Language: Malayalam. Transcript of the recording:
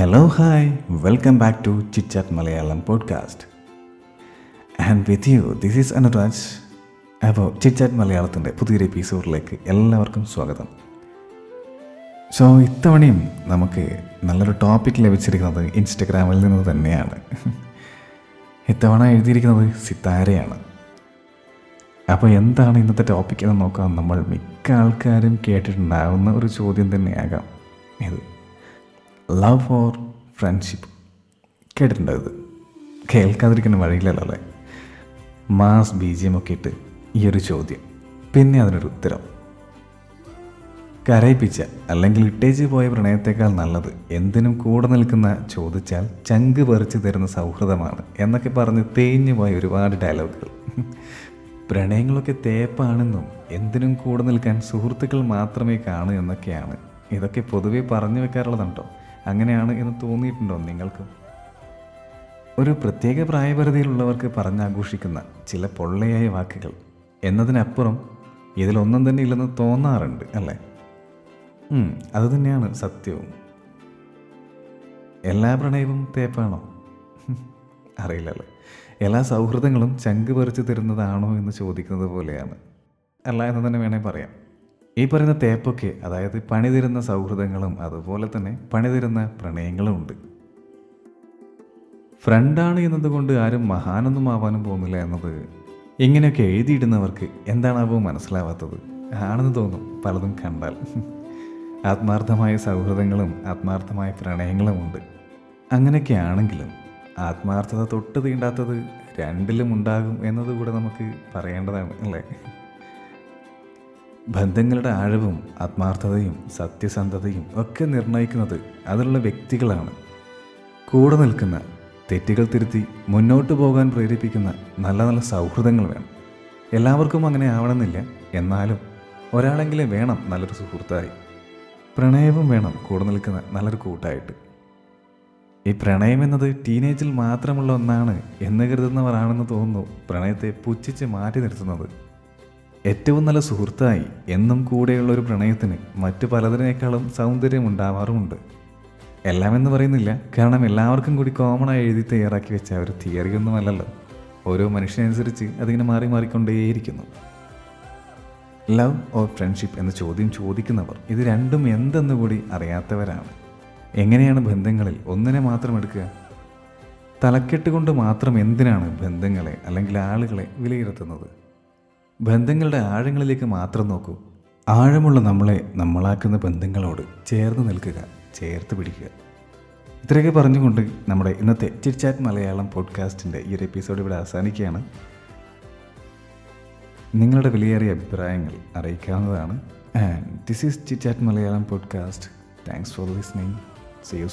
Hello hi welcome back to chitchat Malayalam podcast and with you this is Anuraj അപ്പോൾ ചിറ്റാറ്റ് മലയാളത്തിന്റെ പുതിയൊരു എപ്പിസോഡിലേക്ക് എല്ലാവർക്കും സ്വാഗതം. സോ ഇത്തവണയും നമുക്ക് നല്ലൊരു ടോപ്പിക് ലഭിച്ചിരിക്കുന്നത് ഇൻസ്റ്റഗ്രാമിൽ നിന്ന് തന്നെയാണ്. ഇത്തവണ എഴുതിയിരിക്കുന്നത് സിത്താരയാണ്. അപ്പോൾ എന്താണ് ഇന്നത്തെ ടോപ്പിക് എന്ന് നോക്കാം. നമ്മൾ മിക്ക ആൾക്കാരും കേട്ടിട്ടുണ്ടാകുന്ന ഒരു ചോദ്യം തന്നെയാകാം ഇത്. ലവ് ഓർ ഫ്രണ്ട്ഷിപ്പ് കേട്ടിട്ടുണ്ടോ കേൾക്കാതിരിക്കുന്ന വഴിയില്ലല്ലോ അല്ലേ? മാസ് ബി ജി എം ഒക്കെ ഇട്ട് ഈ ഒരു ചോദ്യം. പിന്നെ അതിനൊരു ഉത്തരം. കരയിപ്പിച്ച അല്ലെങ്കിൽ ഇട്ടേച്ച് പോയ പ്രണയത്തേക്കാൾ നല്ലത് എന്തിനും കൂടെ നിൽക്കുന്ന ചോദിച്ചാൽ ചങ്ക് പറിച്ചു തരുന്ന സൗഹൃദമാണ് എന്നൊക്കെ പറഞ്ഞ് തേഞ്ഞു പോയ ഒരുപാട് ഡയലോഗുകൾ പ്രണയങ്ങളൊക്കെ തേപ്പാണെന്നും എന്തിനും കൂടെ നിൽക്കാൻ സുഹൃത്തുക്കൾ മാത്രമേ കാണൂ എന്നൊക്കെയാണ്. ഇതൊക്കെ പൊതുവെ പറഞ്ഞു വെക്കാറുള്ളതുണ്ടോ? അങ്ങനെയാണ് എന്ന് തോന്നിയിട്ടുണ്ടോ നിങ്ങൾക്കും? ഒരു പ്രത്യേക പ്രായപരിധിയിലുള്ളവർക്ക് പറഞ്ഞാഘോഷിക്കുന്ന ചില പൊള്ളയായ വാക്കുകൾ എന്നതിനപ്പുറം ഇതിലൊന്നും തന്നെ ഇല്ലെന്ന് തോന്നാറുണ്ട് അല്ലേ? അത് തന്നെയാണ് സത്യവും. എല്ലാ പ്രണയവും തേപ്പാണോ? അറിയില്ലല്ലേ. എല്ലാ സൗഹൃദങ്ങളും ചങ്ക് പറിച്ചു തരുന്നതാണോ എന്ന് ചോദിക്കുന്നത് പോലെയാണ്. അല്ല എന്ന് തന്നെ വേണേൽ പറയാം. ഈ പറയുന്ന തേപ്പൊക്കെ അതായത് പണിതരുന്ന സൗഹൃദങ്ങളും അതുപോലെ തന്നെ പണിതരുന്ന പ്രണയങ്ങളും ഉണ്ട്. ഫ്രണ്ടാണ് എന്നതുകൊണ്ട് ആരും മഹാനൊന്നും ആവാനും പോകുന്നില്ല എന്നത് ഇങ്ങനെയൊക്കെ എഴുതിയിടുന്നവർക്ക് എന്താണാവോ മനസ്സിലാവാത്തത്. ആണെന്ന് തോന്നും പലതും കണ്ടാൽ. ആത്മാർത്ഥമായ സൗഹൃദങ്ങളും ആത്മാർത്ഥമായ പ്രണയങ്ങളും ഉണ്ട്. അങ്ങനെയൊക്കെ ആണെങ്കിലും ആത്മാർത്ഥത തൊട്ട് തീണ്ടാത്തത് രണ്ടിലും ഉണ്ടാകും എന്നതുകൂടെ നമുക്ക് പറയേണ്ടതാണ് അല്ലേ? ബന്ധങ്ങളുടെ ആഴവും ആത്മാർത്ഥതയും സത്യസന്ധതയും ഒക്കെ നിർണയിക്കുന്നത് അതിലുള്ള വ്യക്തികളാണ്. കൂടെ നിൽക്കുന്ന തെറ്റുകൾ തിരുത്തി മുന്നോട്ട് പോകാൻ പ്രേരിപ്പിക്കുന്ന നല്ല നല്ല സൗഹൃദങ്ങൾ വേണം. എല്ലാവർക്കും അങ്ങനെ ആവണമെന്നില്ല. എന്നാലും ഒരാളെങ്കിലും വേണം നല്ലൊരു സുഹൃത്തായി. പ്രണയവും വേണം കൂടെ നിൽക്കുന്ന നല്ലൊരു കൂട്ടായിട്ട്. ഈ പ്രണയം എന്നത് ടീനേജിൽ മാത്രമുള്ള ഒന്നാണ് എന്ന് കരുതുന്നവരാണെന്ന് തോന്നുന്നു പ്രണയത്തെ പുച്ഛിച്ച് മാറ്റി നിർത്തുന്നത്. ഏറ്റവും നല്ല സുഹൃത്തായി എന്നും കൂടെയുള്ള ഒരു പ്രണയത്തിന് മറ്റു പലതിനേക്കാളും സൗന്ദര്യം ഉണ്ടാവാറുമുണ്ട്. എല്ലാം എന്ന് പറയുന്നില്ല കാരണം എല്ലാവർക്കും കൂടി കോമൺ ആയി എഴുതി തയ്യാറാക്കി വെച്ച ഒരു തിയറി ഒന്നുമല്ലല്ലോ ഓരോ മനുഷ്യനനുസരിച്ച് അതിങ്ങനെ മാറി മാറിക്കൊണ്ടേയിരിക്കുന്നു. ലവ് ഓർ ഫ്രണ്ട്ഷിപ്പ് എന്ന ചോദ്യം ചോദിക്കുന്നവർ ഇത് രണ്ടും എന്തെന്ന് കൂടി അറിയാത്തവരാണ്. എങ്ങനെയാണ് ബന്ധങ്ങളിൽ ഒന്നിനെ മാത്രം എടുക്കുക? തലക്കെട്ട് കൊണ്ട് മാത്രം എന്തിനാണ് ബന്ധങ്ങളെ അല്ലെങ്കിൽ ആളുകളെ വിലയിരുത്തുന്നത്? ബന്ധങ്ങളുടെ ആഴങ്ങളിലേക്ക് മാത്രം നോക്കൂ. ആഴമുള്ള നമ്മളെ നമ്മളാക്കുന്ന ബന്ധങ്ങളോട് ചേർന്ന് നിൽക്കുക ചേർത്ത് പിടിക്കുക. ഇത്രയൊക്കെ പറഞ്ഞുകൊണ്ട് നമ്മുടെ ഇന്നത്തെ ചിറ്റ്ചാറ്റ് മലയാളം പോഡ്കാസ്റ്റിന്റെ ഈ ഒരു എപ്പിസോഡ് ഇവിടെ അവസാനിക്കുകയാണ്. നിങ്ങളുടെ വിലയേറിയ അഭിപ്രായങ്ങൾ അറിയിക്കാവുന്നതാണ്. And this is chitchat Malayalam podcast thanks for listening see you